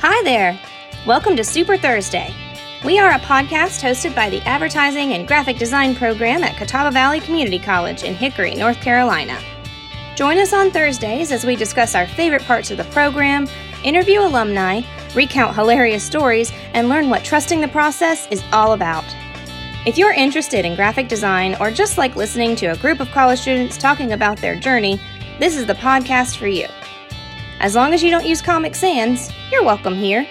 Hi there! Welcome to Super Thursday. We are a podcast hosted by the Advertising and Graphic Design program at Catawba Valley Community College in Hickory, North Carolina. Join us on Thursdays as we discuss our favorite parts of the program, interview alumni, recount hilarious stories, and learn what trusting the process is all about. If you're interested in graphic design or just like listening to a group of college students talking about their journey, this is the podcast for you. As long as you don't use Comic Sans, you're welcome here.